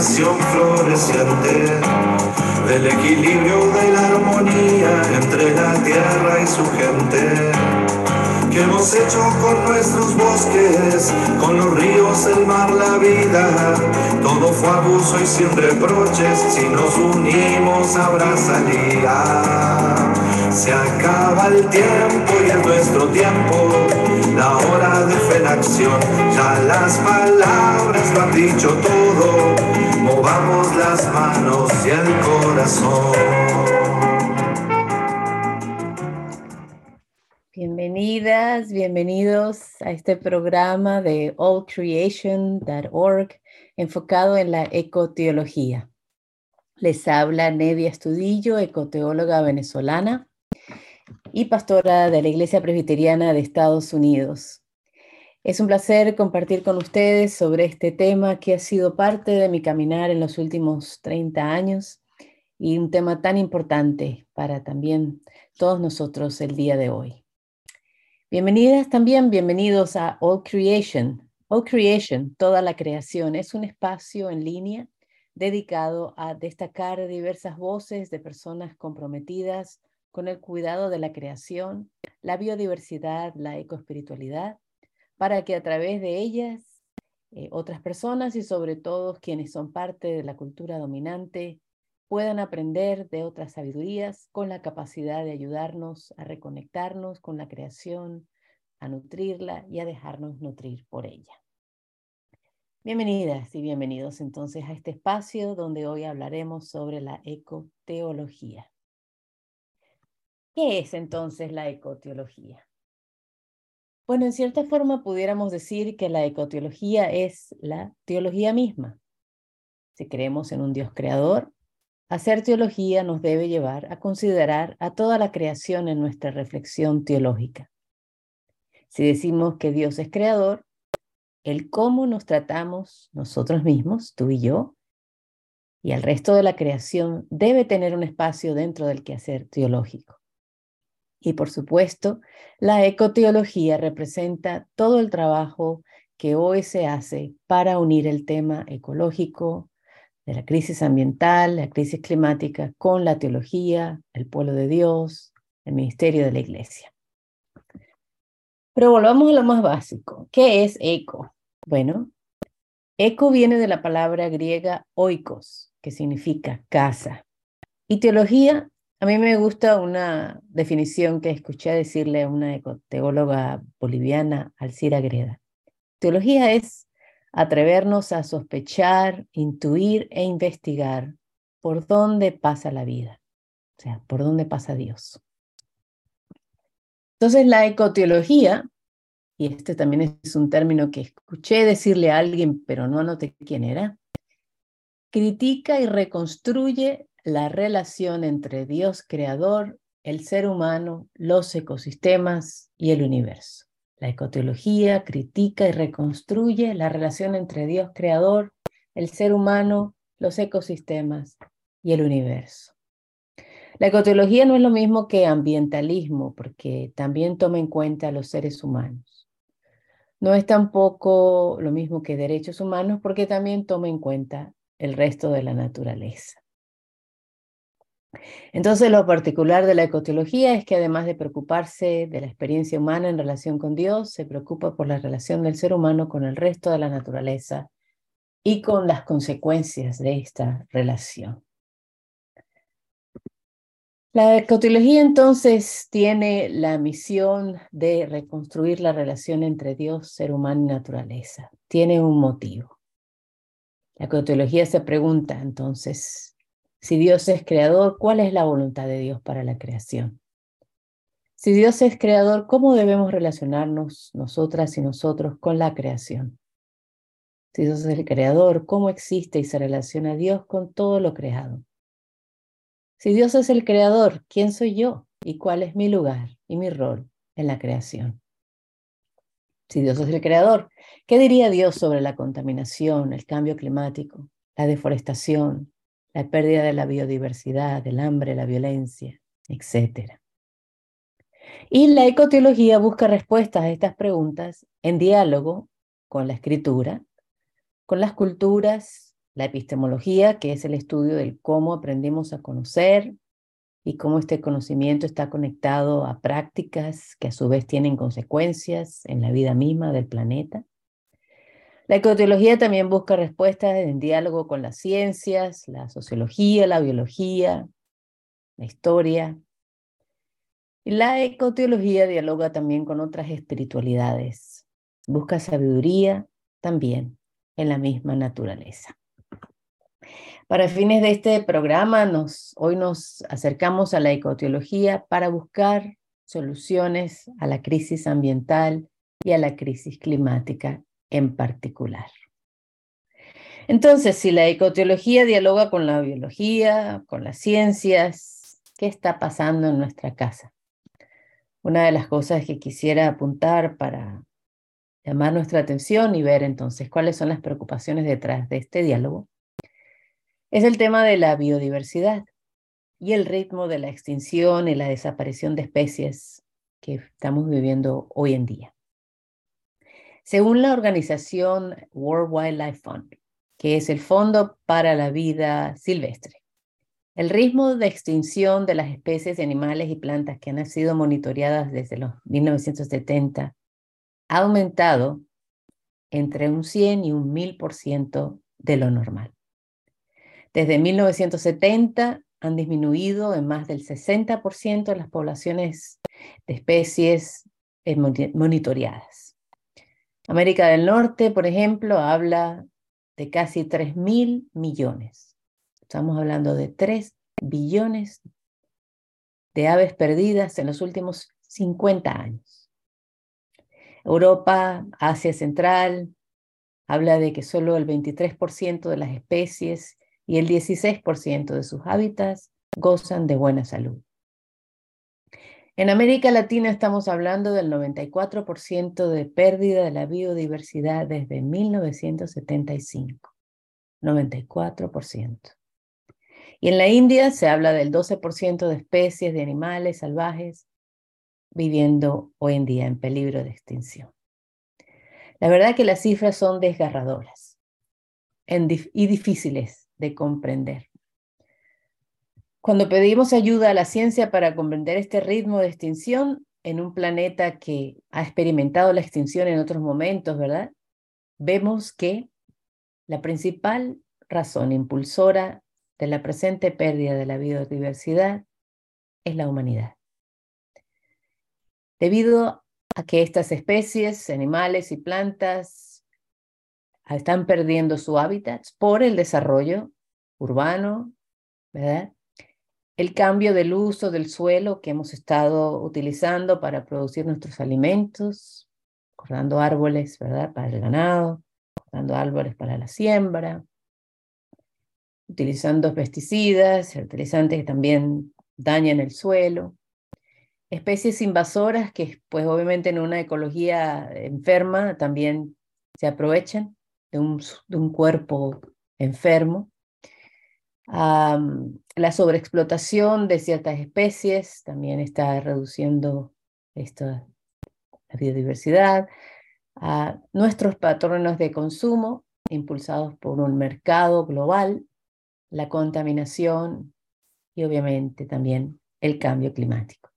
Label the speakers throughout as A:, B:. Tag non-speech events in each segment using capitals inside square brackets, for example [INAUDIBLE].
A: floreciente, del equilibrio de la armonía entre la tierra y su gente que hemos hecho con nuestros bosques, con los ríos, el mar, la vida. Todo fue abuso y sin reproches, si nos unimos habrá salida. Se acaba el tiempo y es nuestro tiempo, la hora de fe. Ya las palabras lo han dicho todo, movamos las manos y el corazón.
B: Bienvenidas, bienvenidos a este programa de allcreation.org enfocado en la ecoteología. Les habla Nedia Estudillo, ecoteóloga venezolana y pastora de la Iglesia Presbiteriana de Estados Unidos. Es un placer compartir con ustedes sobre este tema que ha sido parte de mi caminar en los últimos 30 años y un tema tan importante para también todos nosotros el día de hoy. Bienvenidas también, bienvenidos a All Creation. All Creation, toda la creación, es un espacio en línea dedicado a destacar diversas voces de personas comprometidas con el cuidado de la creación, la biodiversidad, la ecoespiritualidad, para que a través de ellas eh, otras personas y sobre todo quienes son parte de la cultura dominante puedan aprender de otras sabidurías con la capacidad de ayudarnos a reconectarnos con la creación, a nutrirla y a dejarnos nutrir por ella. Bienvenidas y bienvenidos entonces a este espacio donde hoy hablaremos sobre la ecoteología. ¿Qué es entonces la ecoteología? Bueno, en cierta forma pudiéramos decir que la ecoteología es la teología misma. Si creemos en un Dios creador, Hacer teología nos debe llevar a considerar a toda la creación en nuestra reflexión teológica. Si decimos que Dios es creador, el cómo nos tratamos nosotros mismos, tú y yo, y el resto de la creación debe tener un espacio dentro del quehacer teológico. Y por supuesto, la ecoteología representa todo el trabajo que hoy se hace para unir el tema ecológico, de la crisis ambiental, la crisis climática, con la teología, el pueblo de Dios, el ministerio de la iglesia. Pero volvamos a lo más básico. ¿Qué es eco? Bueno, eco viene de la palabra griega oikos, que significa casa. Y teología, a mí me gusta una definición que escuché decirle a una ecoteóloga boliviana, Alcira Greda. Teología es atrevernos a sospechar, intuir e investigar por dónde pasa la vida, o sea, por dónde pasa Dios. Entonces la ecoteología, y este también es un término que escuché decirle a alguien, pero no anoté quién era, critica y reconstruye la relación entre Dios creador, el ser humano, los ecosistemas y el universo. La ecoteología critica y reconstruye la relación entre Dios creador, el ser humano, los ecosistemas y el universo. La ecoteología no es lo mismo que ambientalismo, porque también toma en cuenta a los seres humanos. No es tampoco lo mismo que derechos humanos, porque también toma en cuenta el resto de la naturaleza. Entonces, lo particular de la ecoteología es que además de preocuparse de la experiencia humana en relación con Dios, se preocupa por la relación del ser humano con el resto de la naturaleza y con las consecuencias de esta relación. La ecoteología entonces tiene la misión de reconstruir la relación entre Dios, ser humano y naturaleza. Tiene un motivo. La ecoteología se pregunta entonces, si Dios es creador, ¿cuál es la voluntad de Dios para la creación? Si Dios es creador, ¿cómo debemos relacionarnos nosotras y nosotros con la creación? Si Dios es el creador, ¿cómo existe y se relaciona Dios con todo lo creado? Si Dios es el creador, ¿quién soy yo y cuál es mi lugar y mi rol en la creación? Si Dios es el creador, ¿qué diría Dios sobre la contaminación, el cambio climático, la deforestación, la pérdida de la biodiversidad, el hambre, la violencia, etc. Y la ecoteología busca respuestas a estas preguntas en diálogo con la escritura, con las culturas, la epistemología, que es el estudio del cómo aprendimos a conocer y cómo este conocimiento está conectado a prácticas que a su vez tienen consecuencias en la vida misma del planeta. La ecoteología también busca respuestas en diálogo con las ciencias, la sociología, la biología, la historia. Y la ecoteología dialoga también con otras espiritualidades. Busca sabiduría también en la misma naturaleza. Para fines de este programa, nos, hoy nos acercamos a la ecoteología para buscar soluciones a la crisis ambiental y a la crisis climática en particular. Entonces, si la ecoteología dialoga con la biología, con las ciencias, ¿qué está pasando en nuestra casa? Una de las cosas que quisiera apuntar para llamar nuestra atención y ver entonces cuáles son las preocupaciones detrás de este diálogo es el tema de la biodiversidad y el ritmo de la extinción y la desaparición de especies que estamos viviendo hoy en día. Según la organización World Wildlife Fund, que es el Fondo para la Vida Silvestre, el ritmo de extinción de las especies de animales y plantas que han sido monitoreadas desde los 1970 ha aumentado entre un 100 y un 1000% de lo normal. Desde 1970 han disminuido en más del 60% las poblaciones de especies eh, monitoreadas. América del Norte, por ejemplo, habla de casi 3 mil millones. Estamos hablando de 3 billones de aves perdidas en los últimos 50 años. Europa, Asia Central, habla de que solo el 23% de las especies y el 16% de sus hábitats gozan de buena salud. En América Latina estamos hablando del 94% de pérdida de la biodiversidad desde 1975. 94%. Y en la India se habla del 12% de especies de animales salvajes viviendo hoy en día en peligro de extinción. La verdad que las cifras son desgarradoras y difíciles de comprender. Cuando pedimos ayuda a la ciencia para comprender este ritmo de extinción en un planeta que ha experimentado la extinción en otros momentos, ¿verdad? Vemos que la principal razón impulsora de la presente pérdida de la biodiversidad es la humanidad. Debido a que estas especies, animales y plantas están perdiendo su hábitat por el desarrollo urbano, ¿verdad? El cambio del uso del suelo que hemos estado utilizando para producir nuestros alimentos, cortando árboles. Para el ganado, cortando árboles para la siembra, utilizando pesticidas, fertilizantes que también dañan el suelo, especies invasoras que pues obviamente en una ecología enferma también se aprovechan de un, de un cuerpo enfermo la sobreexplotación de ciertas especies también está reduciendo la biodiversidad. a nuestros patrones de consumo, impulsados por un mercado global, la contaminación y obviamente también el cambio climático.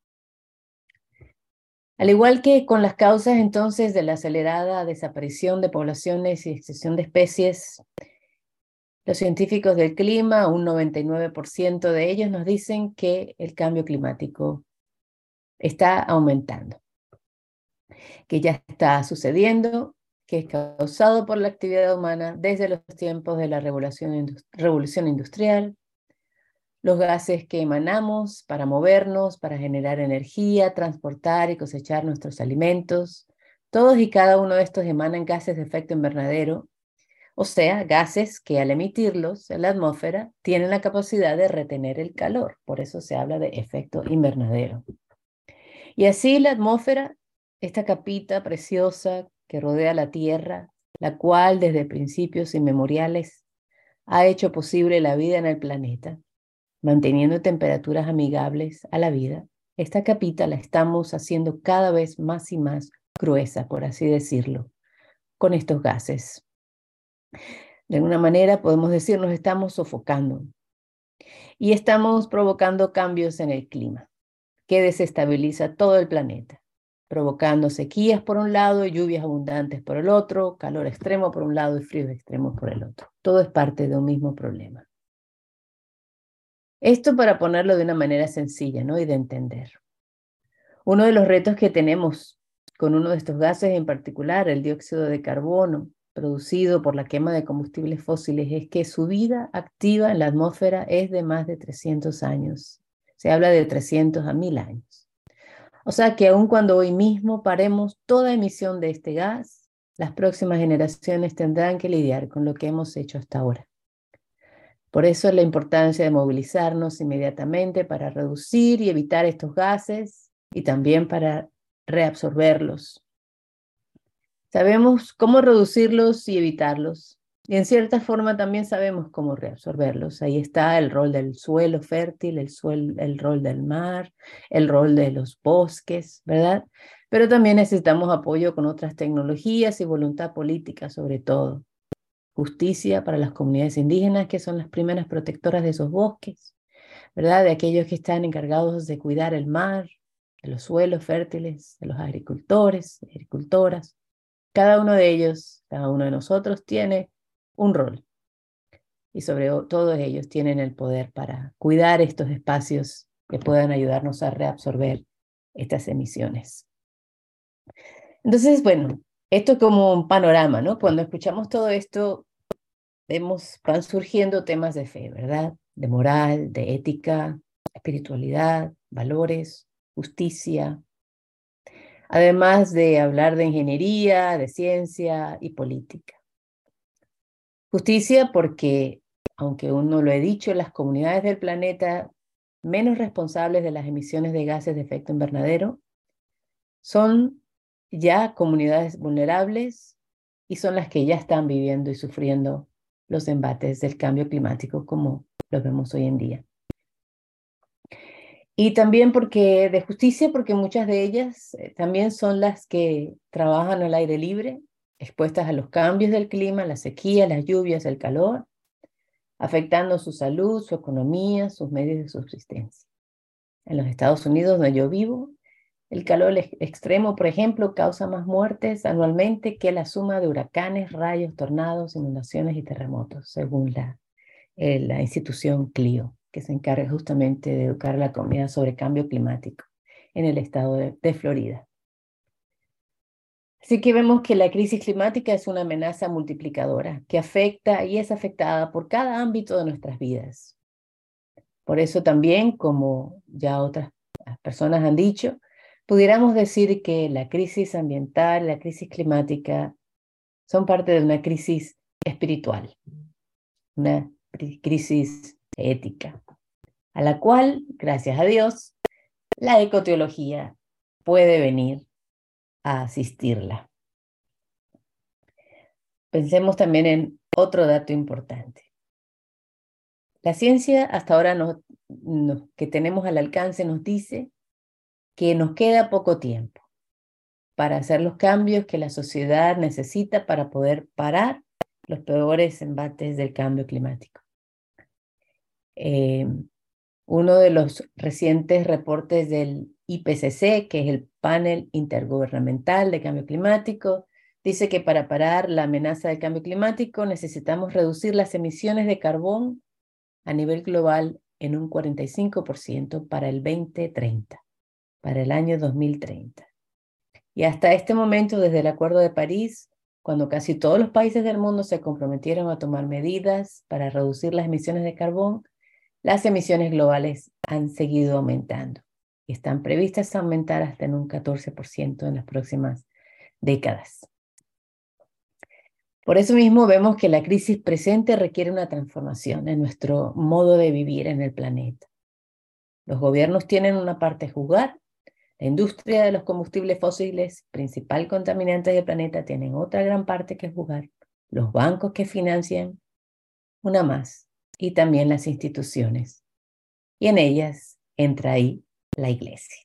B: Al igual que con las causas entonces de la acelerada desaparición de poblaciones y extinción de especies, los científicos del clima, un 99% de ellos nos dicen que el cambio climático está aumentando, que ya está sucediendo, que es causado por la actividad humana desde los tiempos de la revolución, industrial, los gases que emanamos para movernos, para generar energía, transportar y cosechar nuestros alimentos, todos y cada uno de estos emanan gases de efecto invernadero o sea, gases que al emitirlos en la atmósfera tienen la capacidad de retener el calor, por eso se habla de efecto invernadero. Y así la atmósfera, esta capita preciosa que rodea la Tierra, la cual desde principios inmemoriales ha hecho posible la vida en el planeta, manteniendo temperaturas amigables a la vida, esta capita la estamos haciendo cada vez más y más gruesa, por así decirlo, con estos gases De alguna manera podemos decir nos estamos sofocando y estamos provocando cambios en el clima que desestabiliza todo el planeta, provocando sequías por un lado, lluvias abundantes por el otro, calor extremo por un lado y fríos extremos por el otro. Todo es parte de un mismo problema. Esto para ponerlo de una manera sencilla ¿no? y de entender. Uno de los retos que tenemos con uno de estos gases en particular, el dióxido de carbono, producido por la quema de combustibles fósiles, es que su vida activa en la atmósfera es de más de 300 años. Se habla de 300 a 1000 años. O sea que aun cuando hoy mismo paremos toda emisión de este gas, las próximas generaciones tendrán que lidiar con lo que hemos hecho hasta ahora. Por eso es la importancia de movilizarnos inmediatamente para reducir y evitar estos gases y también para reabsorberlos. Sabemos cómo reducirlos y evitarlos. Y en cierta forma también sabemos cómo reabsorberlos. Ahí está el rol del suelo fértil, el, el rol del mar, el rol de los bosques, ¿verdad? Pero también necesitamos apoyo con otras tecnologías y voluntad política sobre todo justicia para las comunidades indígenas, que son las primeras protectoras de esos bosques, ¿verdad? De aquellos que están encargados de cuidar el mar, de los suelos fértiles, de los agricultores, agricultoras. Cada uno de ellos, cada uno de nosotros tiene un rol. Y sobre todo ellos tienen el poder para cuidar estos espacios que puedan ayudarnos a reabsorber estas emisiones. Entonces, bueno, esto es como un panorama, ¿no? Cuando escuchamos todo esto, vemos, van surgiendo temas de fe, ¿verdad? De moral, de ética, espiritualidad, valores, justicia. Además de hablar de ingeniería, de ciencia y política. Justicia porque, aunque aún no lo he dicho, las comunidades del planeta menos responsables de las emisiones de gases de efecto invernadero son ya comunidades vulnerables y son las que ya están viviendo y sufriendo los embates del cambio climático como lo vemos hoy en día. Y también porque de justicia, porque muchas de ellas eh, también son las que trabajan al aire libre, expuestas a los cambios del clima, la sequía, las lluvias, el calor, afectando su salud, su economía, sus medios de subsistencia. En los Estados Unidos, donde yo vivo, el calor extremo, por ejemplo, causa más muertes anualmente que la suma de huracanes, rayos, tornados, inundaciones y terremotos, según la, eh, la institución CLIO, que se encarga justamente de educar a la comunidad sobre cambio climático en el estado de, de Florida. Así que vemos que la crisis climática es una amenaza multiplicadora que afecta y es afectada por cada ámbito de nuestras vidas. Por eso también, como ya otras personas han dicho, pudiéramos decir que la crisis ambiental, la crisis climática, son parte de una crisis espiritual, una crisis ética, a la cual, gracias a Dios, la ecoteología puede venir a asistirla. Pensemos también en otro dato importante. La ciencia hasta ahora que tenemos al alcance nos dice que nos queda poco tiempo para hacer los cambios que la sociedad necesita para poder parar los peores embates del cambio climático. Eh, uno de los recientes reportes del IPCC, que es el Panel Intergubernamental de Cambio Climático, dice que para parar la amenaza del cambio climático necesitamos reducir las emisiones de carbón a nivel global en un 45% para el 2030 para el año 2030. Y hasta este momento, desde el Acuerdo de París, cuando casi todos los países del mundo se comprometieron a tomar medidas para reducir las emisiones de carbón, las emisiones globales han seguido aumentando y están previstas aumentar hasta en un 14% en las próximas décadas. Por eso mismo vemos que la crisis presente requiere una transformación en nuestro modo de vivir en el planeta. Los gobiernos tienen una parte a jugar la industria de los combustibles fósiles, principal contaminante del planeta, tienen otra gran parte que jugar. Los bancos que financian, una más, y también las instituciones. Y en ellas entra ahí la iglesia.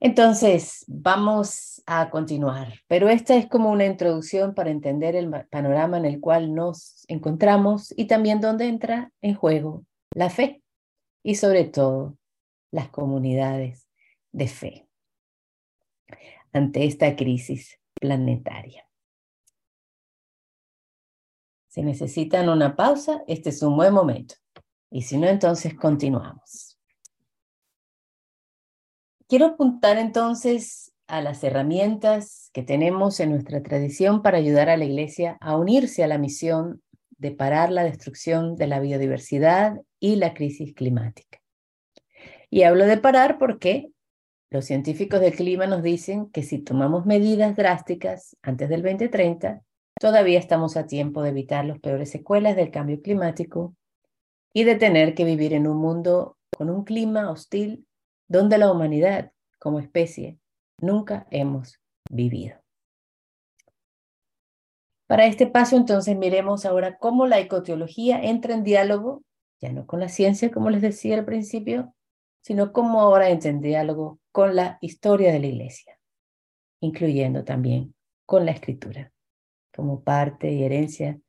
B: Entonces, vamos a continuar, pero esta es como una introducción para entender el panorama en el cual nos encontramos y también dónde entra en juego la fe y sobre todo las comunidades de fe ante esta crisis planetaria. Si necesitan una pausa, este es un buen momento. Y si no, entonces continuamos. Quiero apuntar entonces a las herramientas que tenemos en nuestra tradición para ayudar a la Iglesia a unirse a la misión de parar la destrucción de la biodiversidad y la crisis climática. Y hablo de parar porque los científicos del clima nos dicen que si tomamos medidas drásticas antes del 2030, todavía estamos a tiempo de evitar las peores secuelas del cambio climático y de tener que vivir en un mundo con un clima hostil donde la humanidad como especie nunca hemos vivido. Para este paso, entonces, miremos ahora cómo la ecoteología entra en diálogo, ya no con la ciencia, como les decía al principio, sino cómo ahora entra en diálogo con la historia de la Iglesia, incluyendo también con la escritura, como parte y herencia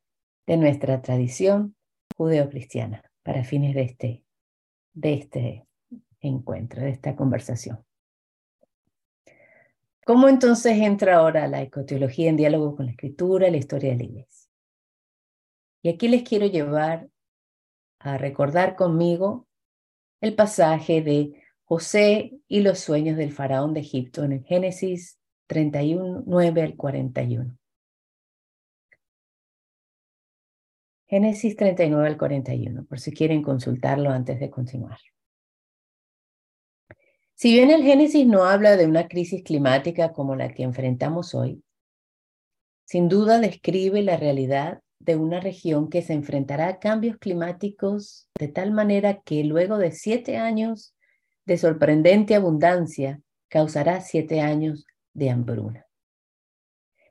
B: de nuestra tradición judeocristiana para fines de este, de este encuentro, de esta conversación. ¿Cómo entonces entra ahora la ecoteología en diálogo con la escritura la historia de la iglesia? Y aquí les quiero llevar a recordar conmigo el pasaje de José y los sueños del faraón de Egipto en el Génesis 31, 9 al 41. Génesis 39 al 41, por si quieren consultarlo antes de continuar. Si bien el Génesis no habla de una crisis climática como la que enfrentamos hoy, sin duda describe la realidad de una región que se enfrentará a cambios climáticos de tal manera que luego de siete años de sorprendente abundancia causará siete años de hambruna.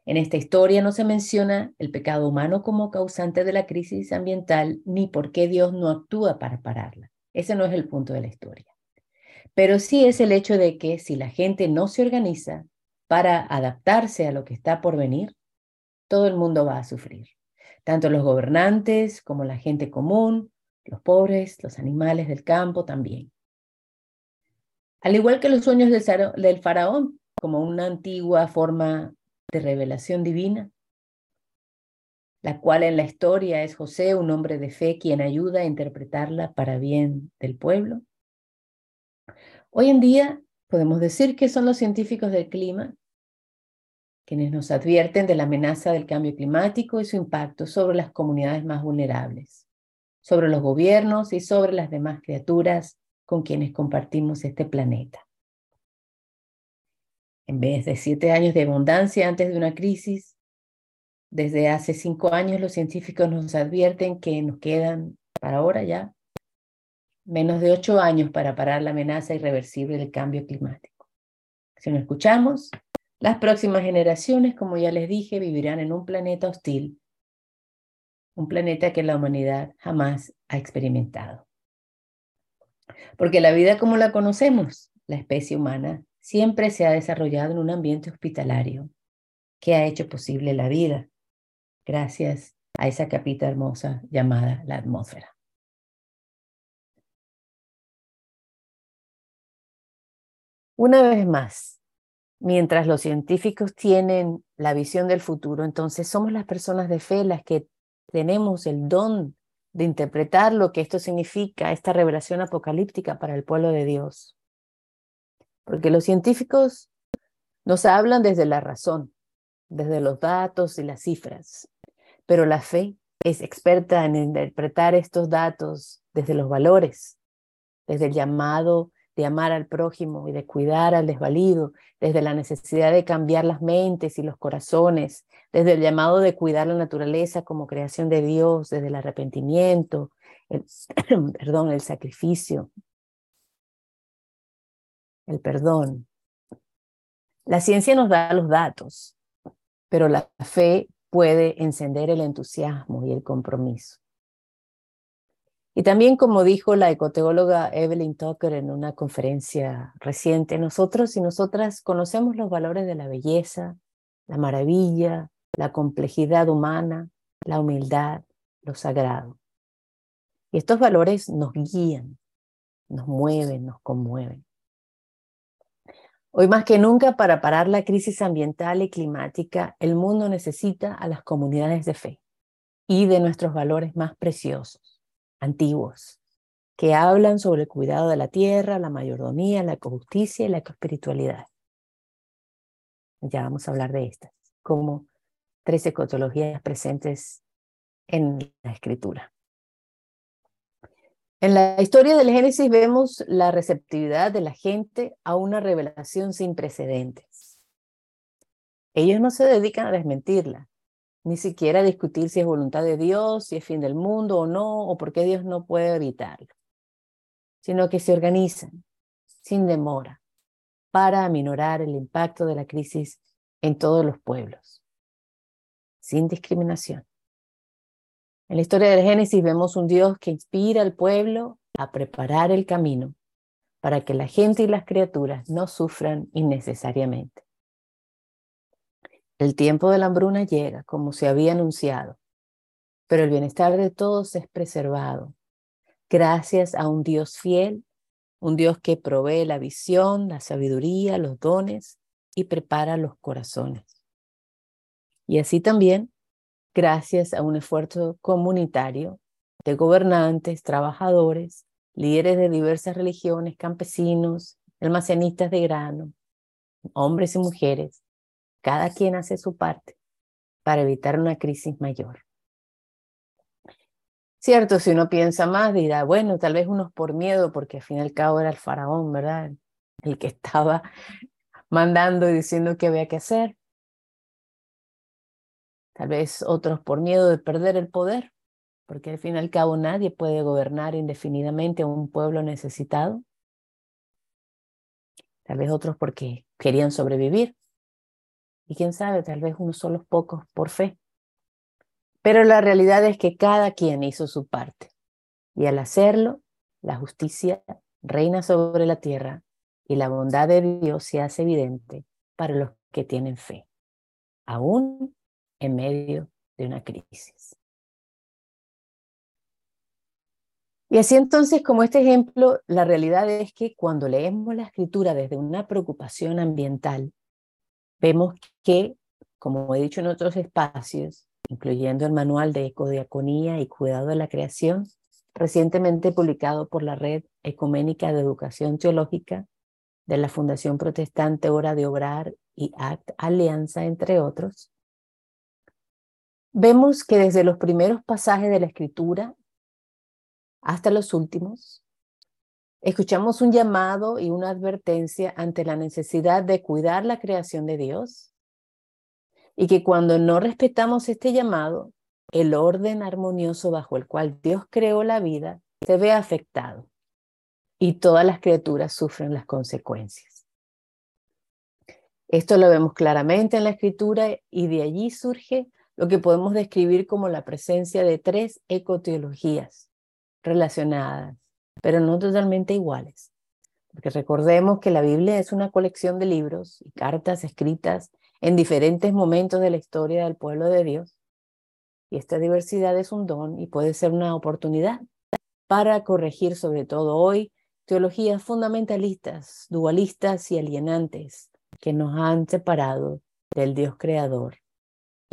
B: En esta historia no se menciona el pecado humano como causante de la crisis ambiental ni por qué Dios no actúa para pararla. Ese no es el punto de la historia pero sí es el hecho de que si la gente no se organiza para adaptarse a lo que está por venir, todo el mundo va a sufrir, tanto los gobernantes como la gente común, los pobres, los animales del campo también. Al igual que los sueños del faraón, como una antigua forma de revelación divina, la cual en la historia es José, un hombre de fe, quien ayuda a interpretarla para bien del pueblo. Hoy en día podemos decir que son los científicos del clima quienes nos advierten de la amenaza del cambio climático y su impacto sobre las comunidades más vulnerables, sobre los gobiernos y sobre las demás criaturas con quienes compartimos este planeta. En vez de siete años de abundancia antes de una crisis, desde hace cinco años los científicos nos advierten que nos quedan, para ahora ya, menos de ocho años para parar la amenaza irreversible del cambio climático. Si no escuchamos, las próximas generaciones, como ya les dije, vivirán en un planeta hostil, un planeta que la humanidad jamás ha experimentado. Porque la vida como la conocemos, la especie humana, siempre se ha desarrollado en un ambiente hospitalario que ha hecho posible la vida, gracias a esa capita hermosa llamada la atmósfera. Una vez más, mientras los científicos tienen la visión del futuro, entonces somos las personas de fe las que tenemos el don de interpretar lo que esto significa, esta revelación apocalíptica para el pueblo de Dios. Porque los científicos nos hablan desde la razón, desde los datos y las cifras, pero la fe es experta en interpretar estos datos desde los valores, desde el llamado de amar al prójimo y de cuidar al desvalido, desde la necesidad de cambiar las mentes y los corazones, desde el llamado de cuidar la naturaleza como creación de Dios, desde el arrepentimiento, el, [CLEARS THROAT] perdón, el sacrificio, el perdón. La ciencia nos da los datos, pero la fe puede encender el entusiasmo y el compromiso. Y también, como dijo la ecoteóloga Evelyn Tucker en una conferencia reciente, nosotros y nosotras conocemos los valores de la belleza, la maravilla, la complejidad humana, la humildad, lo sagrado. Y estos valores nos guían, nos mueven, nos conmueven. Hoy más que nunca, para parar la crisis ambiental y climática, el mundo necesita a las comunidades de fe y de nuestros valores más preciosos, antiguos, que hablan sobre el cuidado de la tierra, la mayordomía, la justicia y la espiritualidad. Ya vamos a hablar de estas, como tres ecotologías presentes en la escritura. En la historia del Génesis vemos la receptividad de la gente a una revelación sin precedentes. Ellos no se dedican a desmentirla, ni siquiera a discutir si es voluntad de Dios, si es fin del mundo o no, o por qué Dios no puede evitarlo, sino que se organizan sin demora para aminorar el impacto de la crisis en todos los pueblos, sin discriminación. En la historia del Génesis vemos un Dios que inspira al pueblo a preparar el camino para que la gente y las criaturas no sufran innecesariamente. El tiempo de la hambruna llega, como se había anunciado, pero el bienestar de todos es preservado gracias a un Dios fiel, un Dios que provee la visión, la sabiduría, los dones y prepara los corazones. Y así también gracias a un esfuerzo comunitario de gobernantes, trabajadores, líderes de diversas religiones, campesinos, almacenistas de grano, hombres y mujeres, cada quien hace su parte para evitar una crisis mayor. Cierto, si uno piensa más, dirá, bueno, tal vez unos por miedo, porque al fin y al cabo era el faraón, ¿verdad? El que estaba mandando y diciendo qué había que hacer tal vez otros por miedo de perder el poder, porque al fin y al cabo nadie puede gobernar indefinidamente a un pueblo necesitado. Tal vez otros porque querían sobrevivir. Y quién sabe, tal vez unos solos pocos por fe. Pero la realidad es que cada quien hizo su parte. Y al hacerlo, la justicia reina sobre la tierra y la bondad de Dios se hace evidente para los que tienen fe, aún en medio de una crisis. Y así entonces, como este ejemplo, la realidad es que cuando leemos la escritura desde una preocupación ambiental, vemos que, como he dicho en otros espacios, incluyendo el manual de ecodiaconía y cuidado de la creación, recientemente publicado por la Red Ecuménica de Educación Teológica de la Fundación Protestante Hora de Obrar y ACT Alianza, entre otros, Vemos que desde los primeros pasajes de la escritura hasta los últimos, escuchamos un llamado y una advertencia ante la necesidad de cuidar la creación de Dios y que cuando no respetamos este llamado, el orden armonioso bajo el cual Dios creó la vida se ve afectado y todas las criaturas sufren las consecuencias. Esto lo vemos claramente en la escritura y de allí surge lo que podemos describir como la presencia de tres ecoteologías relacionadas, pero no totalmente iguales. Porque recordemos que la Biblia es una colección de libros y cartas escritas en diferentes momentos de la historia del pueblo de Dios. Y esta diversidad es un don y puede ser una oportunidad para corregir sobre todo hoy teologías fundamentalistas, dualistas y alienantes que nos han separado del Dios creador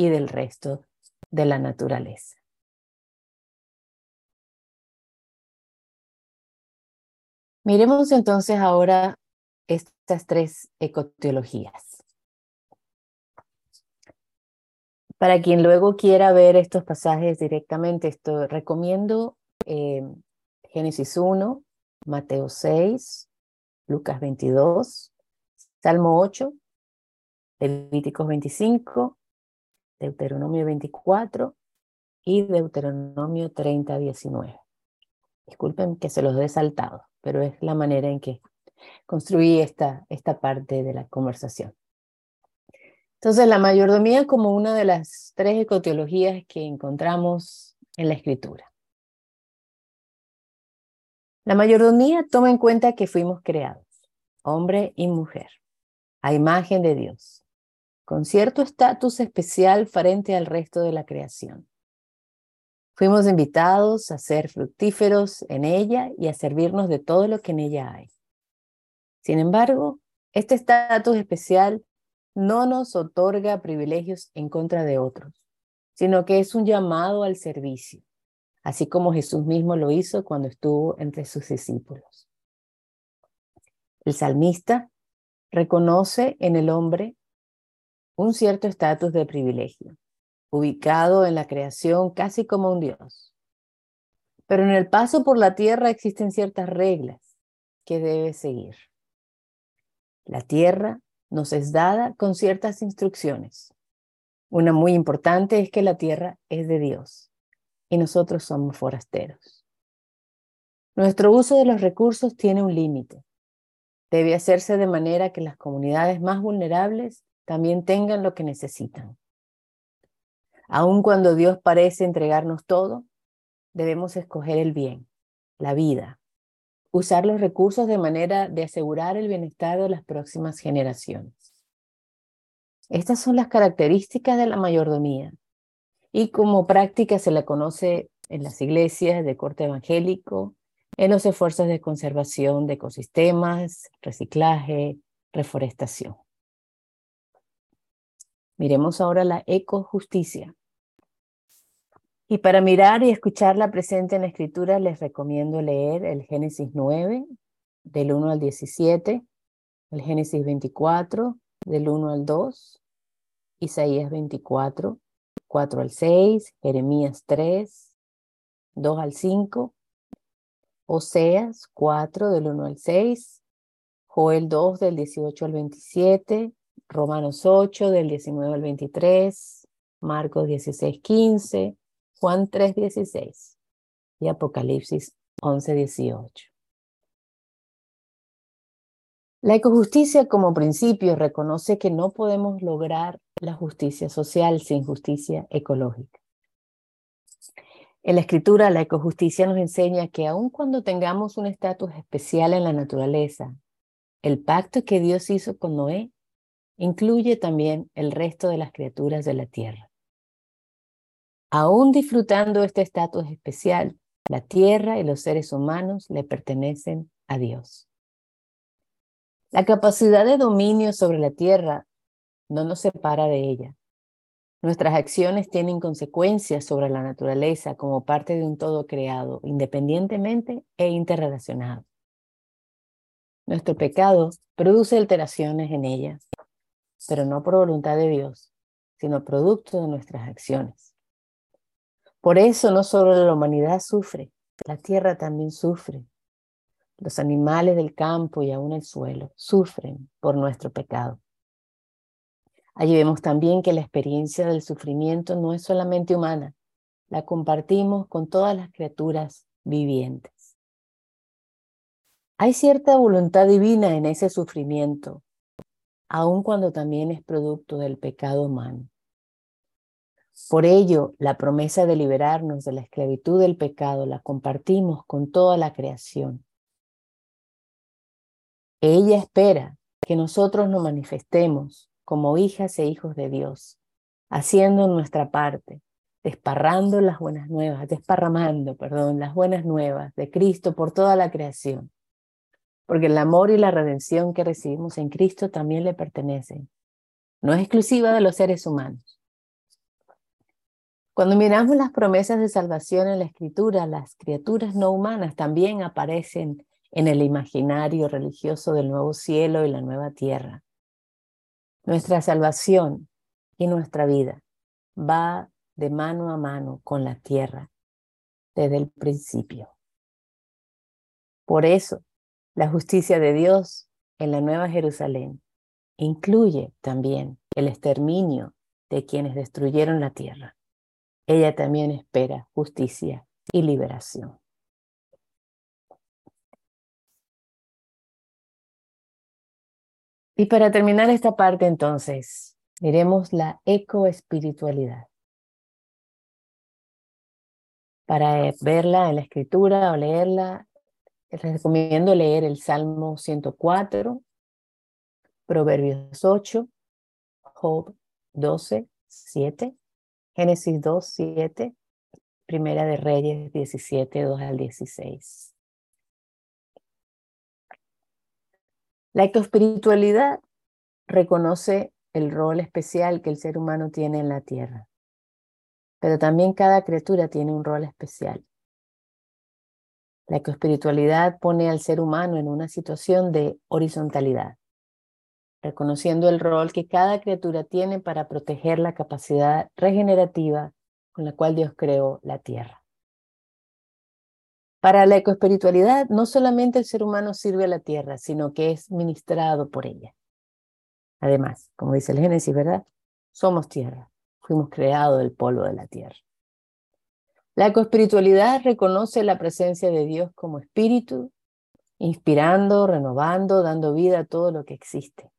B: y del resto de la naturaleza. Miremos entonces ahora estas tres ecoteologías. Para quien luego quiera ver estos pasajes directamente, recomiendo eh, Génesis 1, Mateo 6, Lucas 22, Salmo 8, Levíticos 25, Deuteronomio 24 y Deuteronomio 30, 19. Disculpen que se los he saltado, pero es la manera en que construí esta, esta parte de la conversación. Entonces, la mayordomía como una de las tres ecoteologías que encontramos en la escritura. La mayordomía toma en cuenta que fuimos creados, hombre y mujer, a imagen de Dios, con cierto estatus especial frente al resto de la creación. Fuimos invitados a ser fructíferos en ella y a servirnos de todo lo que en ella hay. Sin embargo, este estatus especial no nos otorga privilegios en contra de otros, sino que es un llamado al servicio, así como Jesús mismo lo hizo cuando estuvo entre sus discípulos. El salmista reconoce en el hombre un cierto estatus de privilegio, ubicado en la creación casi como un Dios. Pero en el paso por la tierra existen ciertas reglas que debe seguir. La tierra nos es dada con ciertas instrucciones. Una muy importante es que la tierra es de Dios y nosotros somos forasteros. Nuestro uso de los recursos tiene un límite. Debe hacerse de manera que las comunidades más vulnerables también tengan lo que necesitan. Aun cuando Dios parece entregarnos todo, debemos escoger el bien, la vida, usar los recursos de manera de asegurar el bienestar de las próximas generaciones. Estas son las características de la mayordomía y como práctica se la conoce en las iglesias de corte evangélico, en los esfuerzos de conservación de ecosistemas, reciclaje, reforestación. Miremos ahora la ecojusticia. Y para mirar y escucharla presente en la escritura, les recomiendo leer el Génesis 9, del 1 al 17, el Génesis 24, del 1 al 2, Isaías 24, 4 al 6, Jeremías 3, 2 al 5, Oseas 4, del 1 al 6, Joel 2, del 18 al 27, Romanos 8, del 19 al 23, Marcos 16, 15, Juan 3:16 y Apocalipsis 11:18. La ecojusticia como principio reconoce que no podemos lograr la justicia social sin justicia ecológica. En la escritura, la ecojusticia nos enseña que aun cuando tengamos un estatus especial en la naturaleza, el pacto que Dios hizo con Noé incluye también el resto de las criaturas de la tierra. Aún disfrutando este estatus especial, la tierra y los seres humanos le pertenecen a Dios. La capacidad de dominio sobre la tierra no nos separa de ella. Nuestras acciones tienen consecuencias sobre la naturaleza como parte de un todo creado, independientemente e interrelacionado. Nuestro pecado produce alteraciones en ella, pero no por voluntad de Dios, sino producto de nuestras acciones. Por eso no solo la humanidad sufre, la tierra también sufre. Los animales del campo y aún el suelo sufren por nuestro pecado. Allí vemos también que la experiencia del sufrimiento no es solamente humana, la compartimos con todas las criaturas vivientes. Hay cierta voluntad divina en ese sufrimiento, aun cuando también es producto del pecado humano. Por ello, la promesa de liberarnos de la esclavitud del pecado la compartimos con toda la creación. Ella espera que nosotros nos manifestemos como hijas e hijos de Dios, haciendo nuestra parte, desparrando las buenas nuevas, desparramando, perdón, las buenas nuevas de Cristo por toda la creación. Porque el amor y la redención que recibimos en Cristo también le pertenecen. No es exclusiva de los seres humanos. Cuando miramos las promesas de salvación en la escritura, las criaturas no humanas también aparecen en el imaginario religioso del nuevo cielo y la nueva tierra. Nuestra salvación y nuestra vida va de mano a mano con la tierra desde el principio. Por eso, la justicia de Dios en la Nueva Jerusalén incluye también el exterminio de quienes destruyeron la tierra ella también espera justicia y liberación. Y para terminar esta parte entonces, miremos la ecoespiritualidad. Para verla en la escritura o leerla, Les recomiendo leer el Salmo 104, Proverbios 8, Job 12, 7, Génesis 2, 7, Primera de Reyes 17, 2 al 16. La ecoespiritualidad reconoce el rol especial que el ser humano tiene en la tierra, pero también cada criatura tiene un rol especial. La ecoespiritualidad pone al ser humano en una situación de horizontalidad, reconociendo el rol que cada criatura tiene para proteger la capacidad regenerativa con la cual Dios creó la tierra. Para la ecoespiritualidad, no solamente el ser humano sirve a la tierra, sino que es ministrado por ella. Además, como dice el Génesis, ¿verdad? Somos tierra, fuimos creados del polvo de la tierra. La ecoespiritualidad reconoce la presencia de Dios como espíritu, inspirando, renovando, dando vida a todo lo que existe.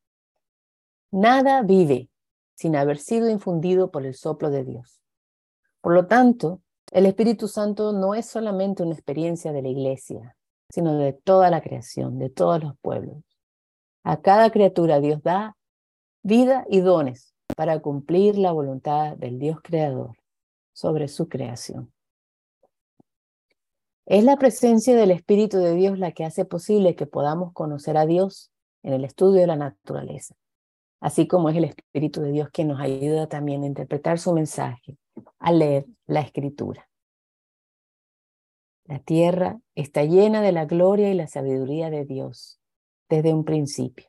B: Nada vive sin haber sido infundido por el soplo de Dios. Por lo tanto, el Espíritu Santo no es solamente una experiencia de la iglesia, sino de toda la creación, de todos los pueblos. A cada criatura Dios da vida y dones para cumplir la voluntad del Dios creador sobre su creación. Es la presencia del Espíritu de Dios la que hace posible que podamos conocer a Dios en el estudio de la naturaleza, así como es el Espíritu de Dios quien nos ayuda también a interpretar su mensaje, a leer la escritura. La tierra está llena de la gloria y la sabiduría de Dios desde un principio.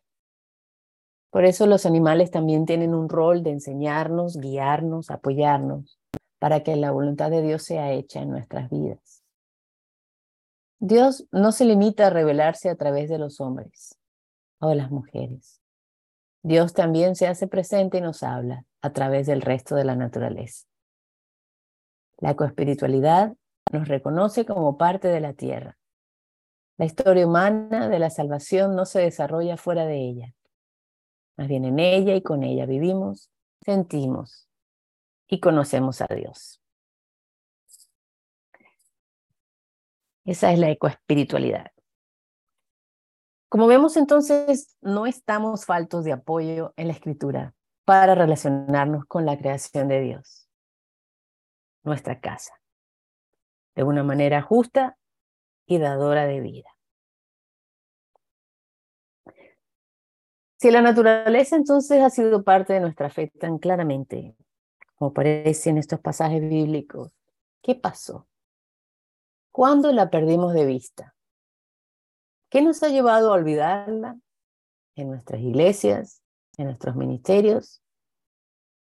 B: Por eso los animales también tienen un rol de enseñarnos, guiarnos, apoyarnos, para que la voluntad de Dios sea hecha en nuestras vidas. Dios no se limita a revelarse a través de los hombres o de las mujeres. Dios también se hace presente y nos habla a través del resto de la naturaleza. La coespiritualidad nos reconoce como parte de la tierra. La historia humana de la salvación no se desarrolla fuera de ella. Más bien en ella y con ella vivimos, sentimos y conocemos a Dios. Esa es la ecoespiritualidad. Como vemos entonces, no estamos faltos de apoyo en la escritura para relacionarnos con la creación de Dios, nuestra casa, de una manera justa y dadora de vida. Si la naturaleza entonces ha sido parte de nuestra fe tan claramente, como parece en estos pasajes bíblicos, ¿qué pasó? ¿Cuándo la perdimos de vista? ¿Qué nos ha llevado a olvidarla en nuestras iglesias, en nuestros ministerios,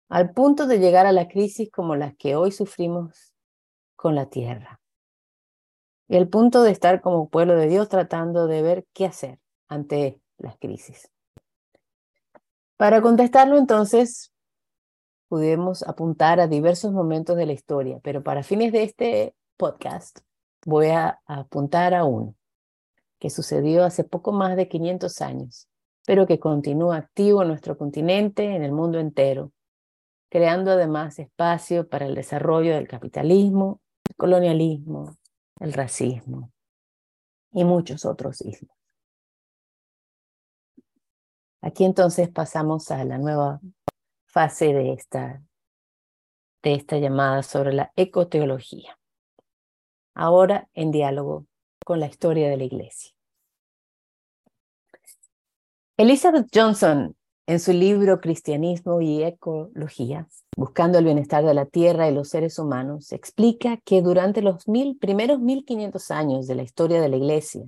B: al punto de llegar a la crisis como las que hoy sufrimos con la tierra? Y el punto de estar como pueblo de Dios tratando de ver qué hacer ante las crisis. Para contestarlo entonces, pudimos apuntar a diversos momentos de la historia, pero para fines de este podcast voy a apuntar a uno que sucedió hace poco más de 500 años, pero que continúa activo en nuestro continente, en el mundo entero, creando además espacio para el desarrollo del capitalismo, el colonialismo, el racismo y muchos otros ismos. Aquí entonces pasamos a la nueva fase de esta, de esta llamada sobre la ecoteología ahora en diálogo con la historia de la Iglesia. Elizabeth Johnson, en su libro Cristianismo y Ecología, Buscando el Bienestar de la Tierra y los Seres Humanos, explica que durante los mil, primeros 1500 años de la historia de la Iglesia,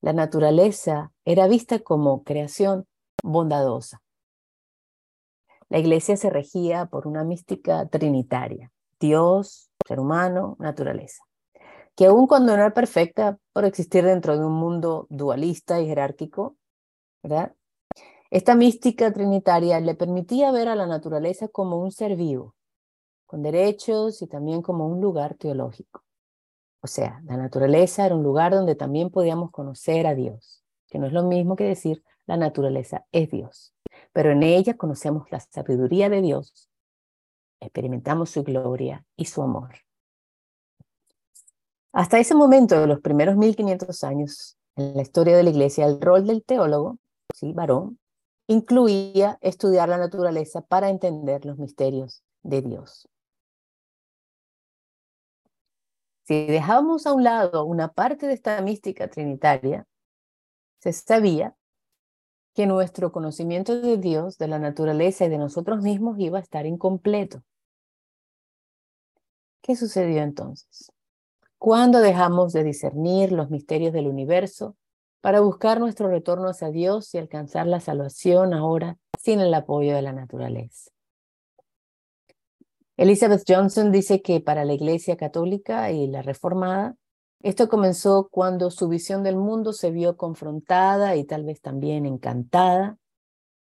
B: la naturaleza era vista como creación bondadosa. La Iglesia se regía por una mística trinitaria, Dios, ser humano, naturaleza que aun cuando no era perfecta por existir dentro de un mundo dualista y jerárquico. Esta mística trinitaria le permitía ver a la naturaleza como un ser vivo, con derechos y también como un lugar teológico. O sea, la naturaleza era un lugar donde también podíamos conocer a Dios, que no es lo mismo que decir la naturaleza es Dios, pero en ella conocemos la sabiduría de Dios, experimentamos su gloria y su amor. Hasta ese momento, de los primeros 1500 años en la historia de la iglesia, el rol del teólogo, sí, varón, incluía estudiar la naturaleza para entender los misterios de Dios. Si dejábamos a un lado una parte de esta mística trinitaria, se sabía que nuestro conocimiento de Dios, de la naturaleza y de nosotros mismos iba a estar incompleto. ¿Qué sucedió entonces? Cuando dejamos de discernir los misterios del universo para buscar nuestro retorno hacia Dios y alcanzar la salvación ahora sin el apoyo de la naturaleza. Elizabeth Johnson dice que para la Iglesia Católica y la Reformada, esto comenzó cuando su visión del mundo se vio confrontada y tal vez también encantada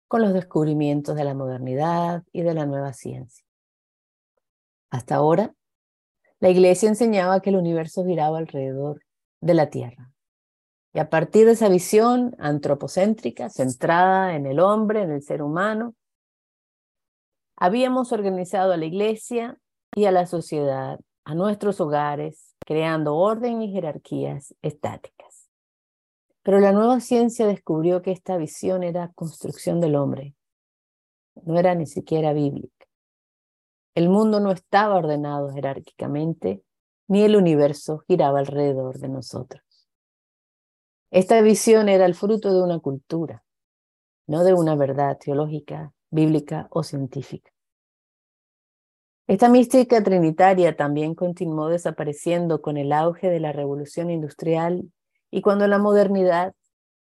B: con los descubrimientos de la modernidad y de la nueva ciencia. Hasta ahora, la Iglesia enseñaba que el universo giraba alrededor de la Tierra. Y a partir de esa visión antropocéntrica, centrada en el hombre, en el ser humano, habíamos organizado a la Iglesia y a la sociedad, a nuestros hogares, creando orden y jerarquías estáticas. Pero la nueva ciencia descubrió que esta visión era construcción del hombre, no era ni siquiera bíblica. El mundo no estaba ordenado jerárquicamente, ni el universo giraba alrededor de nosotros. Esta visión era el fruto de una cultura, no de una verdad teológica, bíblica o científica. Esta mística trinitaria también continuó desapareciendo con el auge de la revolución industrial y cuando la modernidad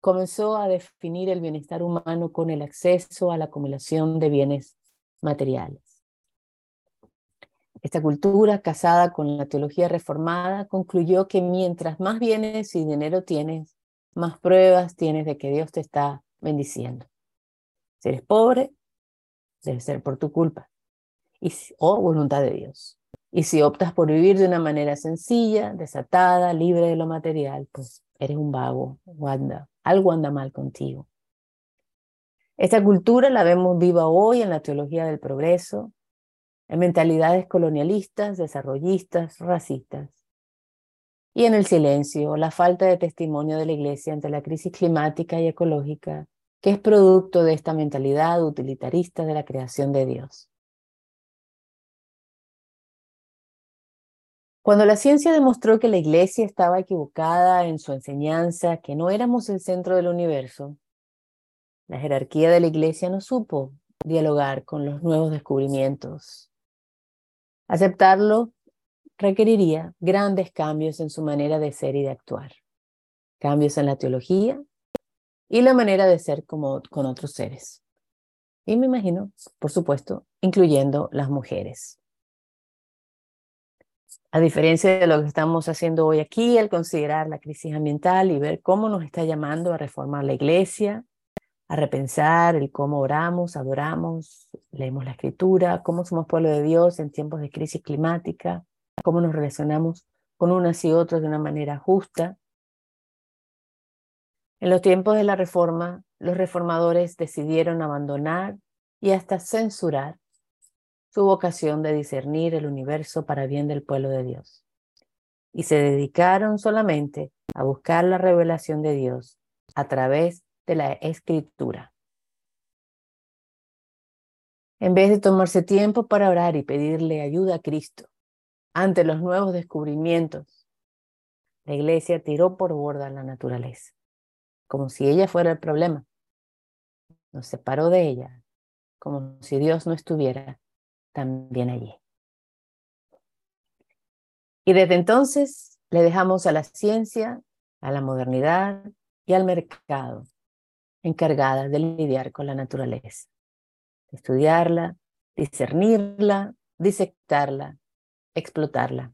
B: comenzó a definir el bienestar humano con el acceso a la acumulación de bienes materiales. Esta cultura, casada con la teología reformada, concluyó que mientras más bienes y dinero tienes, más pruebas tienes de que Dios te está bendiciendo. Si eres pobre, debe ser por tu culpa o voluntad de Dios. Y si optas por vivir de una manera sencilla, desatada, libre de lo material, pues eres un vago o algo anda mal contigo. Esta cultura la vemos viva hoy en la teología del progreso, en mentalidades colonialistas, desarrollistas, racistas. Y en el silencio, la falta de testimonio de la Iglesia ante la crisis climática y ecológica, que es producto de esta mentalidad utilitarista de la creación de Dios. Cuando la ciencia demostró que la iglesia estaba equivocada en su enseñanza, que no éramos el centro del universo, la jerarquía de la iglesia no supo dialogar con los nuevos descubrimientos. Aceptarlo requeriría grandes cambios en su manera de ser y de actuar, cambios en la teología y la manera de ser como, con otros seres. Y me imagino, por supuesto, incluyendo las mujeres. A diferencia de lo que estamos haciendo hoy aquí, al considerar la crisis ambiental y ver cómo nos está llamando a reformar la iglesia, a repensar el cómo oramos, adoramos, leemos la escritura, cómo somos pueblo de Dios en tiempos de crisis climática, cómo nos relacionamos con unas y otras de una manera justa. En los tiempos de la reforma, los reformadores decidieron abandonar y hasta censurar su vocación de discernir el universo para bien del pueblo de Dios. Y se dedicaron solamente a buscar la revelación de Dios a través de la escritura. En vez de tomarse tiempo para orar y pedirle ayuda a Cristo ante los nuevos descubrimientos, la iglesia tiró por borda la naturaleza, como si ella fuera el problema. Nos separó de ella, como si Dios no estuviera también allí. Y desde entonces le dejamos a la ciencia, a la modernidad y al mercado encargadas de lidiar con la naturaleza, estudiarla, discernirla, disectarla, explotarla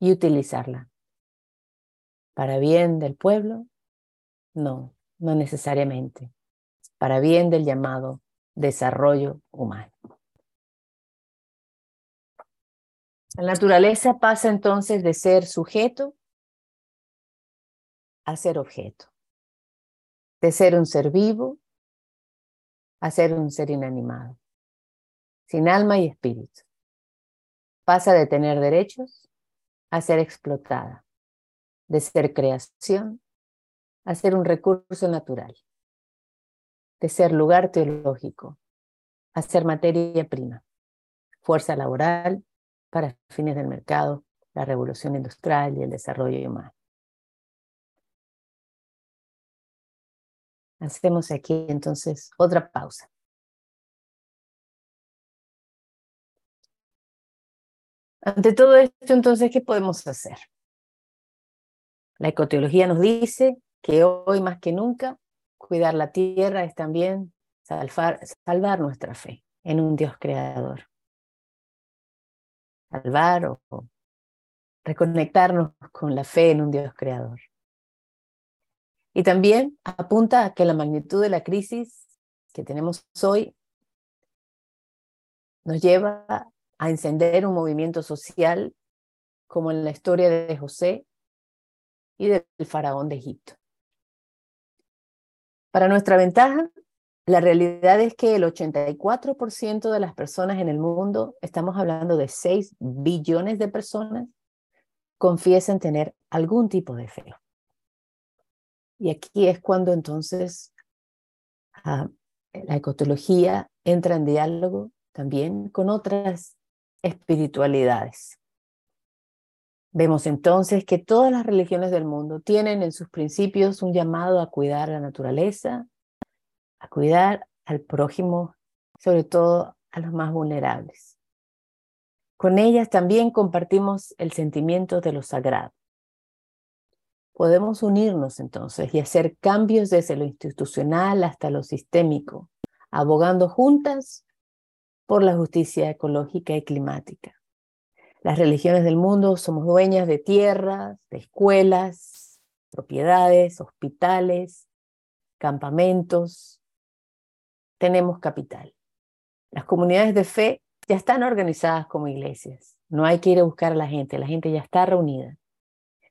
B: y utilizarla. ¿Para bien del pueblo? No, no necesariamente. Para bien del llamado desarrollo humano. La naturaleza pasa entonces de ser sujeto a ser objeto, de ser un ser vivo a ser un ser inanimado, sin alma y espíritu. Pasa de tener derechos a ser explotada, de ser creación a ser un recurso natural, de ser lugar teológico a ser materia prima, fuerza laboral para fines del mercado, la revolución industrial y el desarrollo humano. Hacemos aquí entonces otra pausa. Ante todo esto, entonces, ¿qué podemos hacer? La ecoteología nos dice que hoy más que nunca cuidar la tierra es también salvar, nuestra fe en un Dios creador. Salvar o reconectarnos con la fe en un Dios creador. Y también apunta a que la magnitud de la crisis que tenemos hoy nos lleva a encender un movimiento social como en la historia de José y del faraón de Egipto. Para nuestra ventaja, la realidad es que el 84% de las personas en el mundo, estamos hablando de 6 billones de personas, confiesan tener algún tipo de fe. Y aquí es cuando entonces ah, la ecotología entra en diálogo también con otras espiritualidades. Vemos entonces que todas las religiones del mundo tienen en sus principios un llamado a cuidar la naturaleza, a cuidar al prójimo, sobre todo a los más vulnerables. Con ellas también compartimos el sentimiento de lo sagrado. Podemos unirnos entonces y hacer cambios desde lo institucional hasta lo sistémico, abogando juntas por la justicia ecológica y climática. Las religiones del mundo somos dueñas de tierras, de escuelas, propiedades, hospitales, campamentos. Tenemos capital. Las comunidades de fe ya están organizadas como iglesias. No hay que ir a buscar a la gente, la gente ya está reunida.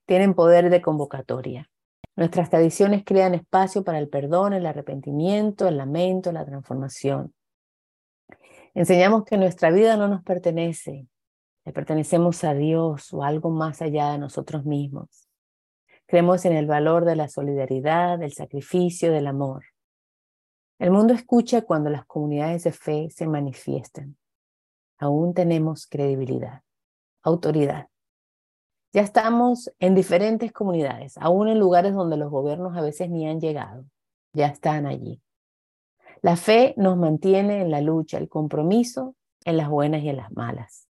B: Tienen poder de convocatoria. Nuestras tradiciones crean espacio para el perdón, el arrepentimiento, el lamento, la transformación. Enseñamos que nuestra vida no nos pertenece, le pertenecemos a Dios o algo más allá de nosotros mismos. Creemos en el valor de la solidaridad, del sacrificio, del amor. El mundo escucha cuando las comunidades de fe se manifiestan. Aún tenemos credibilidad, autoridad. Ya estamos en diferentes comunidades, aún en lugares donde los gobiernos a veces ni han llegado. Ya están allí. La fe nos mantiene en la lucha, el compromiso en las buenas y en las malas.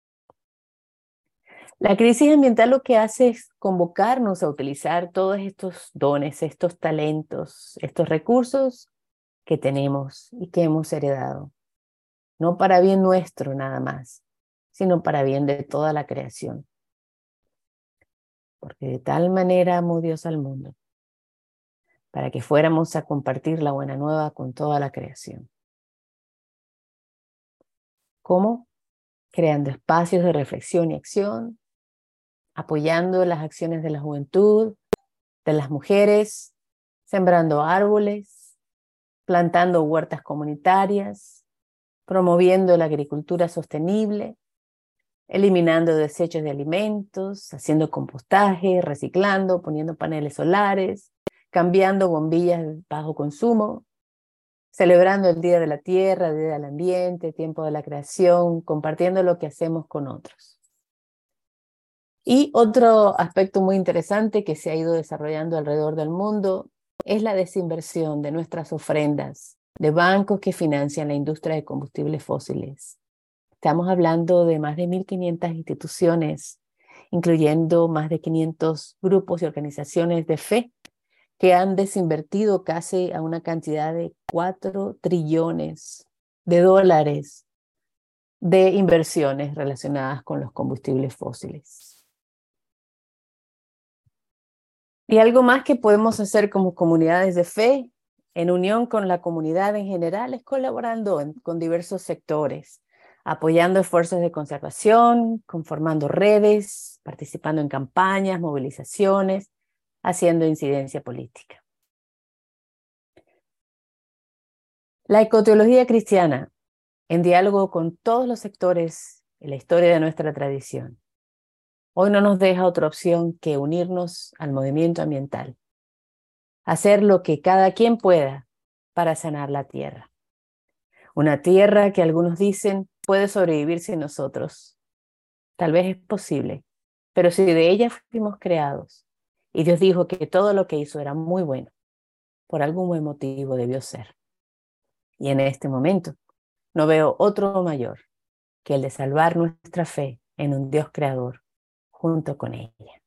B: La crisis ambiental lo que hace es convocarnos a utilizar todos estos dones, estos talentos, estos recursos que tenemos y que hemos heredado. No para bien nuestro nada más, sino para bien de toda la creación. Porque de tal manera amó Dios al mundo, para que fuéramos a compartir la buena nueva con toda la creación. ¿Cómo? Creando espacios de reflexión y acción, apoyando las acciones de la juventud, de las mujeres, sembrando árboles, plantando huertas comunitarias, promoviendo la agricultura sostenible, eliminando desechos de alimentos, haciendo compostaje, reciclando, poniendo paneles solares, cambiando bombillas de bajo consumo, celebrando el Día de la Tierra, el Día del Ambiente, tiempo de la creación, compartiendo lo que hacemos con otros. Y otro aspecto muy interesante que se ha ido desarrollando alrededor del mundo es la desinversión de nuestras ofrendas de bancos que financian la industria de combustibles fósiles. Estamos hablando de más de 1.500 instituciones, incluyendo más de 500 grupos y organizaciones de fe que han desinvertido casi a una cantidad de 4 trillones de dólares de inversiones relacionadas con los combustibles fósiles. Y algo más que podemos hacer como comunidades de fe, en unión con la comunidad en general, es colaborando con diversos sectores, apoyando esfuerzos de conservación, conformando redes, participando en campañas, movilizaciones, haciendo incidencia política. La ecoteología cristiana, en diálogo con todos los sectores en la historia de nuestra tradición, hoy no nos deja otra opción que unirnos al movimiento ambiental, hacer lo que cada quien pueda para sanar la tierra. Una tierra que algunos dicen puede sobrevivir sin nosotros. Tal vez es posible, pero si de ella fuimos creados y Dios dijo que todo lo que hizo era muy bueno, por algún buen motivo debió ser. Y en este momento no veo otro mayor que el de salvar nuestra fe en un Dios creador junto con ella.